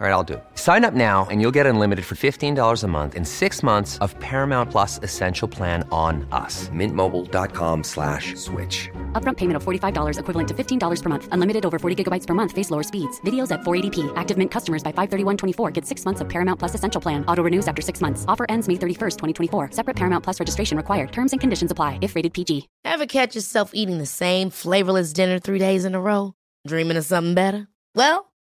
All right, I'll do it. Sign up now and you'll get unlimited for $15 a month in six months of Paramount Plus Essential Plan on us. Mintmobile.com slash switch. Upfront payment of $45 equivalent to $15 per month. Unlimited over 40 gigabytes per month. Face lower speeds. Videos at 480p. Active Mint customers by 531.24 get six months of Paramount Plus Essential Plan. Auto renews after six months. Offer ends May 31st, 2024. Separate Paramount Plus registration required. Terms and conditions apply if rated PG. Ever catch yourself eating the same flavorless dinner three days in a row? Dreaming of something better? Well,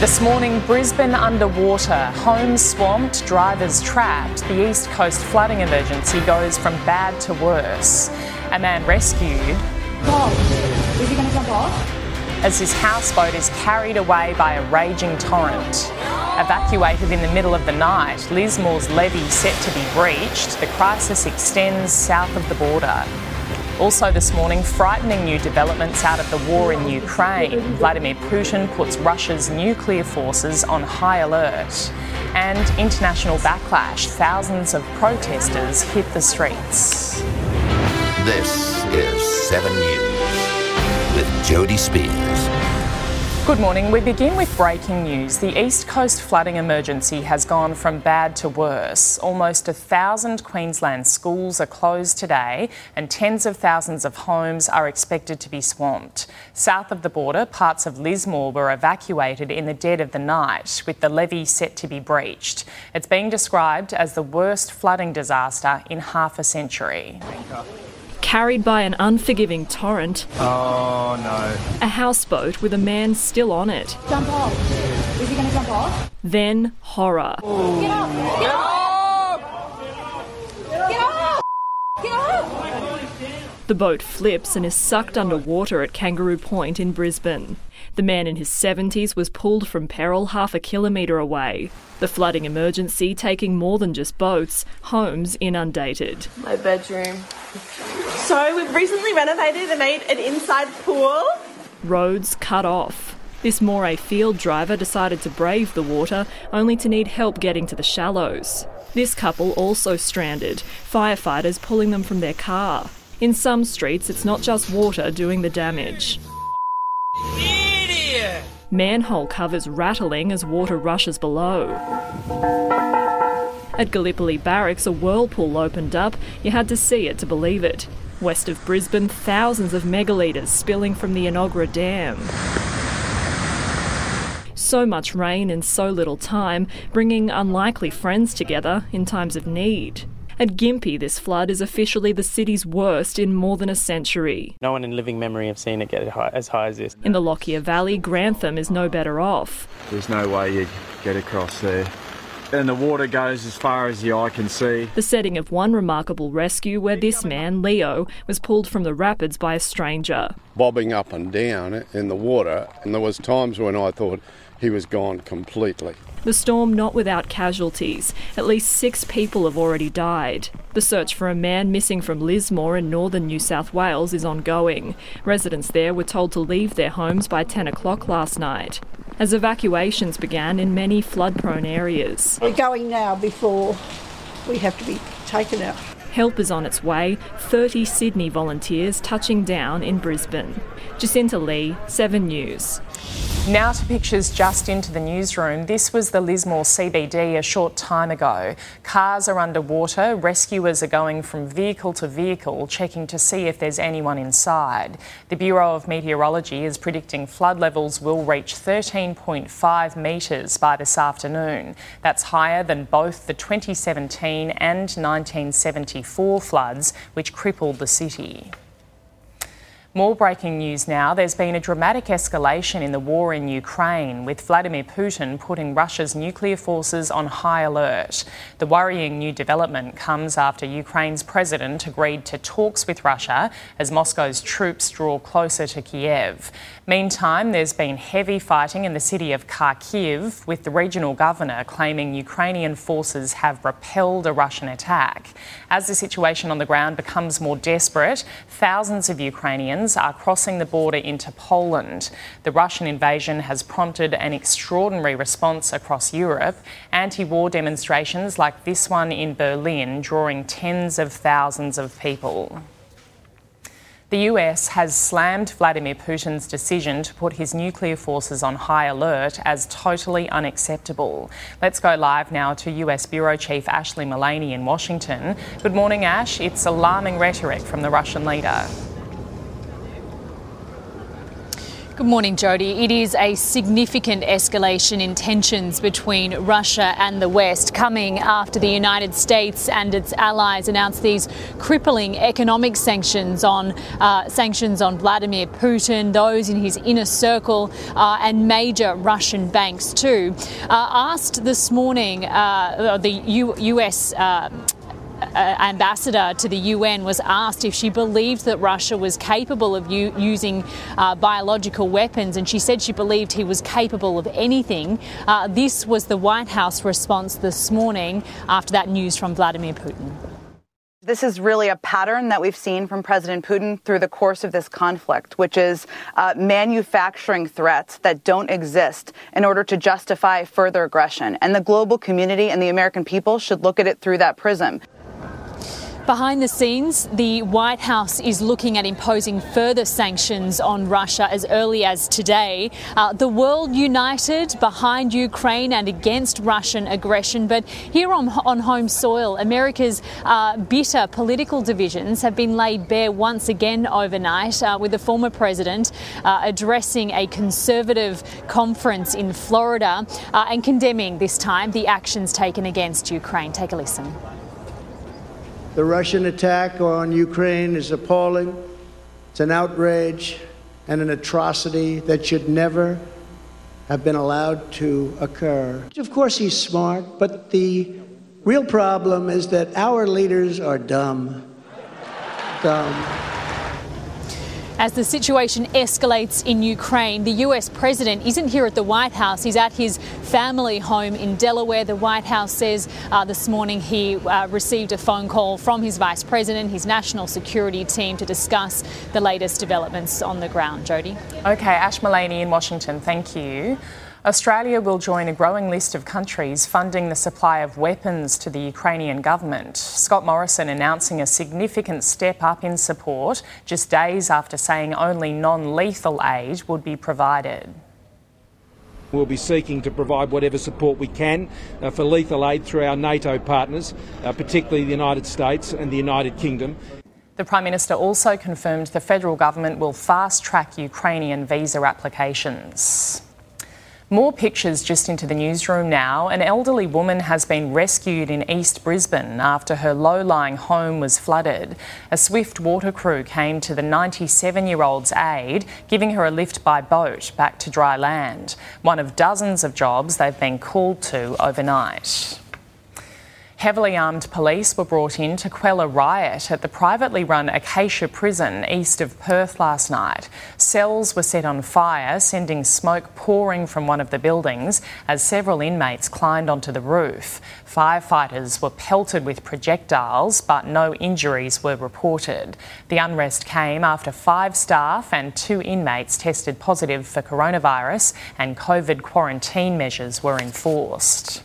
This morning, Brisbane underwater, homes swamped, drivers trapped. The East Coast flooding emergency goes from bad to worse. A man rescued Is he going to jump off? as his houseboat is carried away by a raging torrent. Evacuated in the middle of the night, Lismore's levee set to be breached. The crisis extends south of the border. Also, this morning, frightening new developments out of the war in Ukraine. Vladimir Putin puts Russia's nuclear forces on high alert. And international backlash. Thousands of protesters hit the streets. This is 7 News with Jodie Speers. Good morning. We begin with breaking news. The East Coast flooding emergency has gone from bad to worse. Almost a thousand Queensland schools are closed today, and tens of thousands of homes are expected to be swamped. South of the border, parts of Lismore were evacuated in the dead of the night, with the levee set to be breached. It's being described as the worst flooding disaster in half a century. Carried by an unforgiving torrent, Oh no. a houseboat with a man still on it. Jump off. Is he going to jump off? Then horror. Get up! Get up! Get up! Get up! The boat flips and is sucked underwater at Kangaroo Point in Brisbane. The man in his 70s was pulled from peril half a kilometre away. The flooding emergency taking more than just boats, homes inundated. my bedroom. So we've recently renovated and made an inside pool. Roads cut off. This Morayfield driver decided to brave the water only to need help getting to the shallows. This couple also stranded, firefighters pulling them from their car. In some streets, it's not just water doing the damage. Idiot. Manhole covers rattling as water rushes below. At Gallipoli Barracks, a whirlpool opened up. You had to see it to believe it. West of Brisbane, thousands of megalitres spilling from the Enoggera Dam. So much rain in so little time, bringing unlikely friends together in times of need. At Gympie, this flood is officially the city's worst in more than a century. No one in living memory have seen it get high, as high as this. In the Lockyer Valley, Grantham is no better off. There's no way you get across there. And the water goes as far as the eye can see. The setting of one remarkable rescue where this man, Leo, was pulled from the rapids by a stranger. bobbing up and down in the water, and there was times when I thought he was gone completely. The storm not without casualties. At least six people have already died. The search for a man missing from Lismore in northern New South Wales is ongoing. Residents there were told to leave their homes by 10 o'clock last night. As evacuations began in many flood prone areas. We're going now before we have to be taken out. Help is on its way, 30 Sydney volunteers touching down in Brisbane. Jacinta Lee, 7 News. Now to pictures just into the newsroom. This was the Lismore CBD a short time ago. Cars are underwater. Rescuers are going from vehicle to vehicle, checking to see if there's anyone inside. The Bureau of Meteorology is predicting flood levels will reach 13.5 metres by this afternoon. That's higher than both the 2017 and 1974 floods, which crippled the city. More breaking news now. There's been a dramatic escalation in the war in Ukraine, with Vladimir Putin putting Russia's nuclear forces on high alert. The worrying new development comes after Ukraine's president agreed to talks with Russia as Moscow's troops draw closer to Kiev. Meantime, there's been heavy fighting in the city of Kharkiv, with the regional governor claiming Ukrainian forces have repelled a Russian attack. As the situation on the ground becomes more desperate, thousands of Ukrainians are crossing the border into Poland. The Russian invasion has prompted an extraordinary response across Europe. Anti war demonstrations like this one in Berlin drawing tens of thousands of people. The US has slammed Vladimir Putin's decision to put his nuclear forces on high alert as totally unacceptable. Let's go live now to US Bureau Chief Ashlee Mullany in Washington. Good morning, Ash. It's alarming rhetoric from the Russian leader. Good morning, Jodie. It is a significant escalation in tensions between Russia and the West, coming after the United States and its allies announced these crippling economic sanctions on uh, sanctions on Vladimir Putin, those in his inner circle, uh, and major Russian banks too. Uh, asked this morning, uh, the U- U.S. Ambassador to the UN was asked if she believed that Russia was capable of u- using uh, biological weapons, and she said she believed he was capable of anything. Uh, this was the White House response this morning after that news from Vladimir Putin. This is really a pattern that we've seen from President Putin through the course of this conflict, which is uh, manufacturing threats that don't exist in order to justify further aggression. And the global community and the American people should look at it through that prism. Behind the scenes, the White House is looking at imposing further sanctions on Russia as early as today. Uh, the world united behind Ukraine and against Russian aggression. But here on, on home soil, America's uh, bitter political divisions have been laid bare once again overnight, uh, with the former president uh, addressing a conservative conference in Florida uh, and condemning this time the actions taken against Ukraine. Take a listen. The Russian attack on Ukraine is appalling. It's an outrage and an atrocity that should never have been allowed to occur. Of course, he's smart, but the real problem is that our leaders are dumb. Dumb. As the situation escalates in Ukraine, the US president isn't here at the White House. He's at his family home in Delaware. The White House says uh, this morning he uh, received a phone call from his vice president, his national security team, to discuss the latest developments on the ground. Jodie. Okay, Ash Mullany in Washington, thank you. Australia will join a growing list of countries funding the supply of weapons to the Ukrainian government. Scott Morrison announcing a significant step up in support just days after saying only non lethal aid would be provided. We'll be seeking to provide whatever support we can uh, for lethal aid through our NATO partners, uh, particularly the United States and the United Kingdom. The Prime Minister also confirmed the federal government will fast track Ukrainian visa applications. More pictures just into the newsroom now. An elderly woman has been rescued in East Brisbane after her low lying home was flooded. A swift water crew came to the 97 year old's aid, giving her a lift by boat back to dry land. One of dozens of jobs they've been called to overnight. Heavily armed police were brought in to quell a riot at the privately run Acacia prison east of Perth last night. Cells were set on fire, sending smoke pouring from one of the buildings as several inmates climbed onto the roof. Firefighters were pelted with projectiles, but no injuries were reported. The unrest came after five staff and two inmates tested positive for coronavirus and COVID quarantine measures were enforced.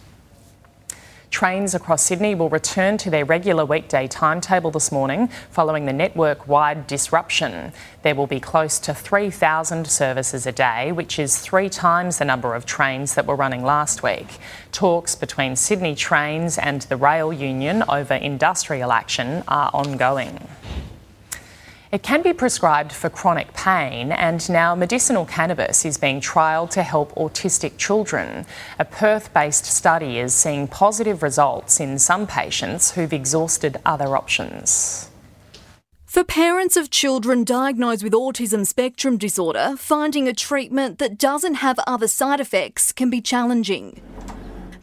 Trains across Sydney will return to their regular weekday timetable this morning following the network wide disruption. There will be close to 3,000 services a day, which is three times the number of trains that were running last week. Talks between Sydney Trains and the Rail Union over industrial action are ongoing. It can be prescribed for chronic pain, and now medicinal cannabis is being trialled to help autistic children. A Perth based study is seeing positive results in some patients who've exhausted other options. For parents of children diagnosed with autism spectrum disorder, finding a treatment that doesn't have other side effects can be challenging.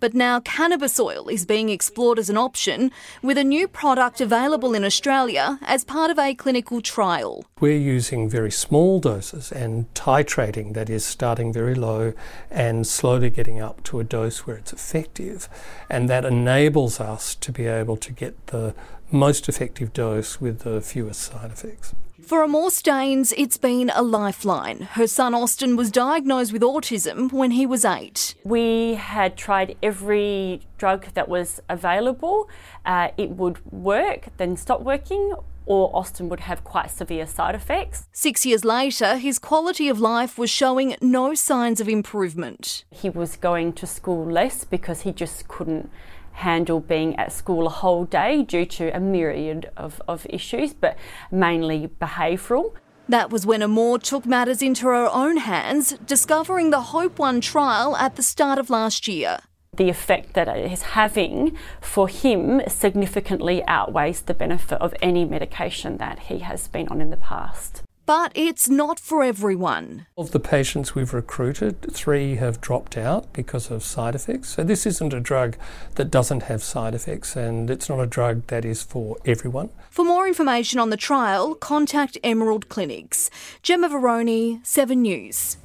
But now cannabis oil is being explored as an option, with a new product available in Australia as part of a clinical trial. We're using very small doses and titrating, that is, starting very low and slowly getting up to a dose where it's effective. And that enables us to be able to get the most effective dose with the fewest side effects. For Amor Staines, it's been a lifeline. Her son Austin was diagnosed with autism when he was eight. We had tried every drug that was available. Uh, it would work, then stop working, or Austin would have quite severe side effects. Six years later, his quality of life was showing no signs of improvement. He was going to school less because he just couldn't handle being at school a whole day due to a myriad of, of issues, but mainly behavioural. That was when Amor took matters into her own hands, discovering the Hope One trial at the start of last year. The effect that it is having for him significantly outweighs the benefit of any medication that he has been on in the past. But it's not for everyone. Of the patients we've recruited, three have dropped out because of side effects. So, this isn't a drug that doesn't have side effects, and it's not a drug that is for everyone. For more information on the trial, contact Emerald Clinics. Gemma Veroni, 7 News.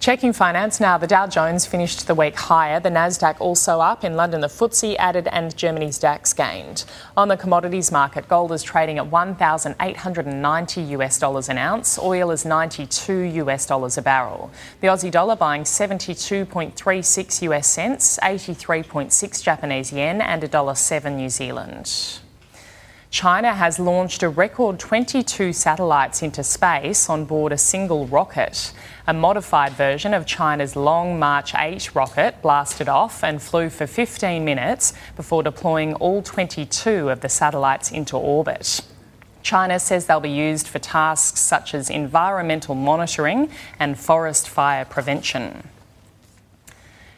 Checking finance now, the Dow Jones finished the week higher. The Nasdaq also up. In London, the FTSE added and Germany's DAX gained. On the commodities market, gold is trading at 1,890 US dollars an ounce. Oil is 92 US dollars a barrel. The Aussie dollar buying 72.36 US cents, 83.6 Japanese yen, and $1.07 New Zealand. China has launched a record 22 satellites into space on board a single rocket. A modified version of China's Long March 8 rocket blasted off and flew for 15 minutes before deploying all 22 of the satellites into orbit. China says they'll be used for tasks such as environmental monitoring and forest fire prevention.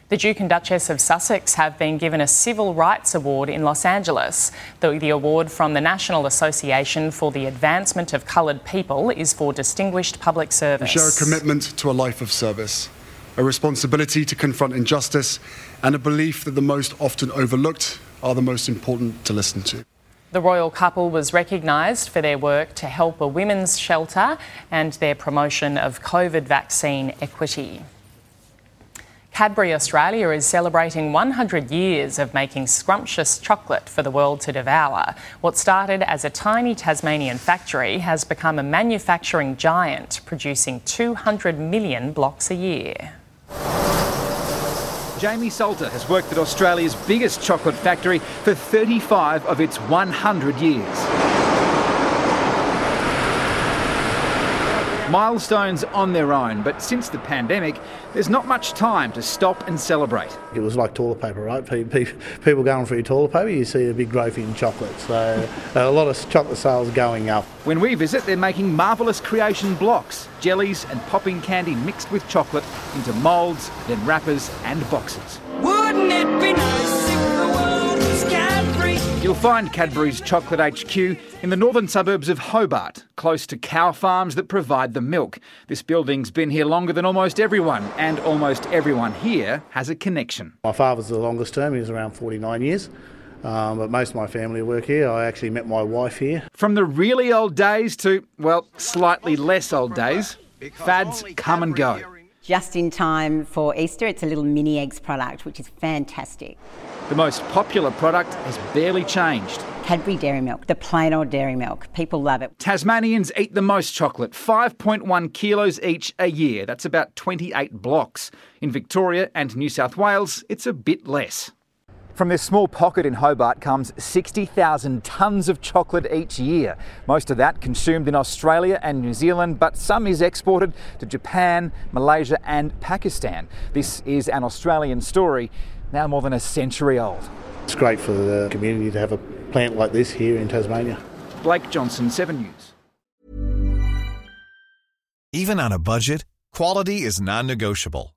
The Duke and Duchess of Sussex have been given a Civil Rights Award in Los Angeles. The, the, award from the National Association for the Advancement of Coloured People is for distinguished public service. We share a commitment to a life of service, a responsibility to confront injustice, and a belief that the most often overlooked are the most important to listen to. The royal couple was recognised for their work to help a women's shelter and their promotion of COVID vaccine equity. Cadbury Australia is celebrating 100 years of making scrumptious chocolate for the world to devour. What started as a tiny Tasmanian factory has become a manufacturing giant, producing 200 million blocks a year. Jamie Salter has worked at Australia's biggest chocolate factory for 35 of its 100 years. Milestones on their own, but since the pandemic, there's not much time to stop and celebrate. It was like toilet paper, right? People going for your toilet paper, you see a big growth in chocolate. So uh, a lot of chocolate sales going up. When we visit, they're making marvellous creation blocks, jellies and popping candy mixed with chocolate into moulds, then wrappers and boxes. Wouldn't it be nice You'll find Cadbury's Chocolate HQ in the northern suburbs of Hobart, close to cow farms that provide the milk. This building's been here longer than almost everyone, and almost everyone here has a connection. My father's the longest term, he was around 49 years. Um, but most of my family work here. I actually met my wife here. From the really old days to, well, slightly less old days, fads come and go. Just in time for Easter, it's a little mini eggs product, which is fantastic. The most popular product has barely changed. Cadbury Dairy Milk, the plain old dairy milk. People love it. Tasmanians eat the most chocolate, 5.1 kilos each a year. That's about 28 blocks. In Victoria and New South Wales, it's a bit less. From this small pocket in Hobart comes 60,000 tonnes of chocolate each year. Most of that consumed in Australia and New Zealand, but some is exported to Japan, Malaysia, and Pakistan. This is an Australian story, now more than a century old. It's great for the community to have a plant like this here in Tasmania. Blake Johnson, 7 News. Even on a budget, quality is non negotiable.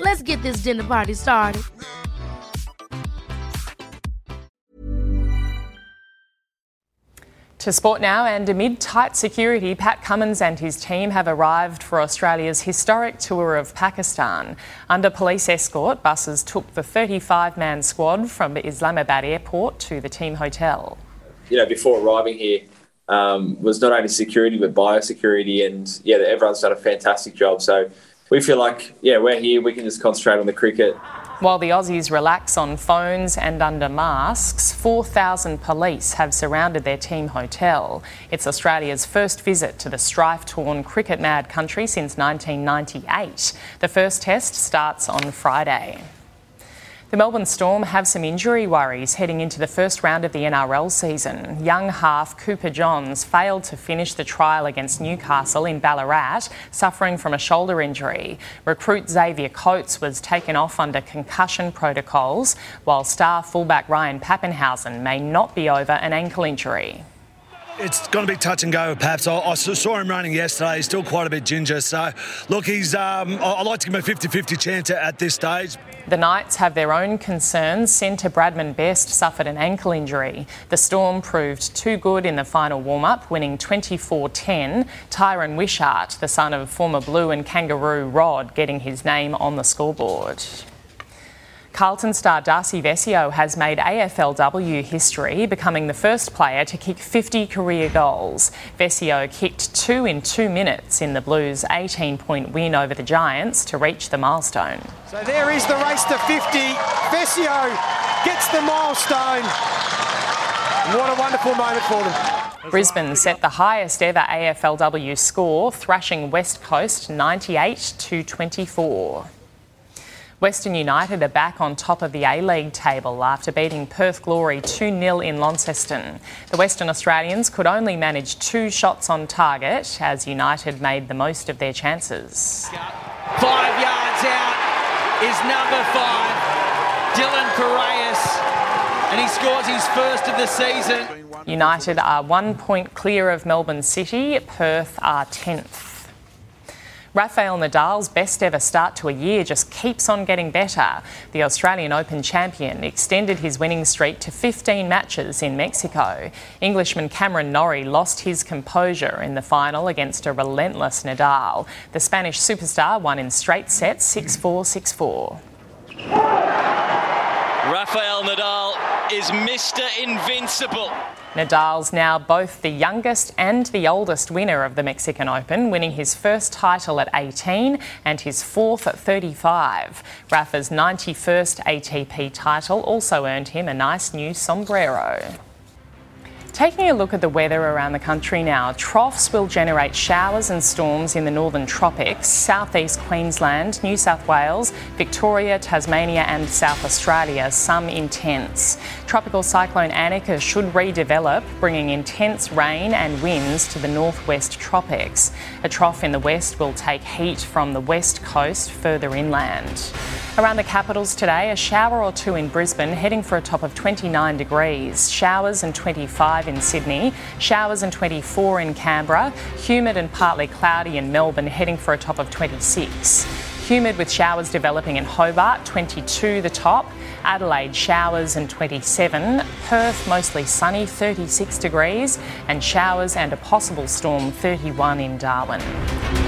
Let's get this dinner party started. To sport now, and amid tight security, Pat Cummins and his team have arrived for Australia's historic tour of Pakistan. Under police escort, buses took the 35 man squad from Islamabad airport to the team hotel. You know, before arriving here, um, was not only security but biosecurity, and yeah, everyone's done a fantastic job. So we feel like yeah, we're here. We can just concentrate on the cricket. While the Aussies relax on phones and under masks, 4,000 police have surrounded their team hotel. It's Australia's first visit to the strife torn cricket mad country since 1998. The first test starts on Friday. The Melbourne Storm have some injury worries heading into the first round of the NRL season. Young half Cooper Johns failed to finish the trial against Newcastle in Ballarat, suffering from a shoulder injury. Recruit Xavier Coates was taken off under concussion protocols, while star fullback Ryan Papenhuyzen may not be over an ankle injury. It's going to be touch and go, perhaps. I, I, saw him running yesterday. He's still quite a bit ginger. So, look, he's. Um, I, I like to give him a 50 50 chance at, at this stage. The Knights have their own concerns. Centre Bradman Best suffered an ankle injury. The Storm proved too good in the final warm up, winning 24 10. Tyran Wishart, the son of former Blue and Kangaroo Rod, getting his name on the scoreboard. Carlton star Darcy Vescio has made AFLW history, becoming the first player to kick 50 career goals. Vescio kicked two in two minutes in the Blues' 18 point win over the Giants to reach the milestone. So there is the race to 50. Vescio gets the milestone. What a wonderful moment for them. Brisbane set the highest ever AFLW score, thrashing West Coast 98 to 24. Western United are back on top of the A League table after beating Perth Glory 2 0 in Launceston. The Western Australians could only manage two shots on target as United made the most of their chances. Five yards out is number five, Dylan Pierias, and he scores his first of the season. United are one point clear of Melbourne City, Perth are 10th. Rafael Nadal's best ever start to a year just keeps on getting better. The Australian Open champion extended his winning streak to 15 matches in Mexico. Englishman Cameron Norrie lost his composure in the final against a relentless Nadal. The Spanish superstar won in straight sets 6 4 6 4. Rafael Nadal is Mr. Invincible. Nadal's now both the youngest and the oldest winner of the Mexican Open, winning his first title at 18 and his fourth at 35. Rafa's 91st ATP title also earned him a nice new sombrero. Taking a look at the weather around the country now, troughs will generate showers and storms in the northern tropics, southeast Queensland, New South Wales, Victoria, Tasmania, and South Australia, some intense. Tropical cyclone Anika should redevelop, bringing intense rain and winds to the northwest tropics. A trough in the west will take heat from the west coast further inland. Around the capitals today, a shower or two in Brisbane, heading for a top of 29 degrees. Showers and 25 in Sydney, showers and 24 in Canberra, humid and partly cloudy in Melbourne, heading for a top of 26. Humid with showers developing in Hobart, 22 the top. Adelaide showers and 27. Perth mostly sunny, 36 degrees. And showers and a possible storm, 31 in Darwin.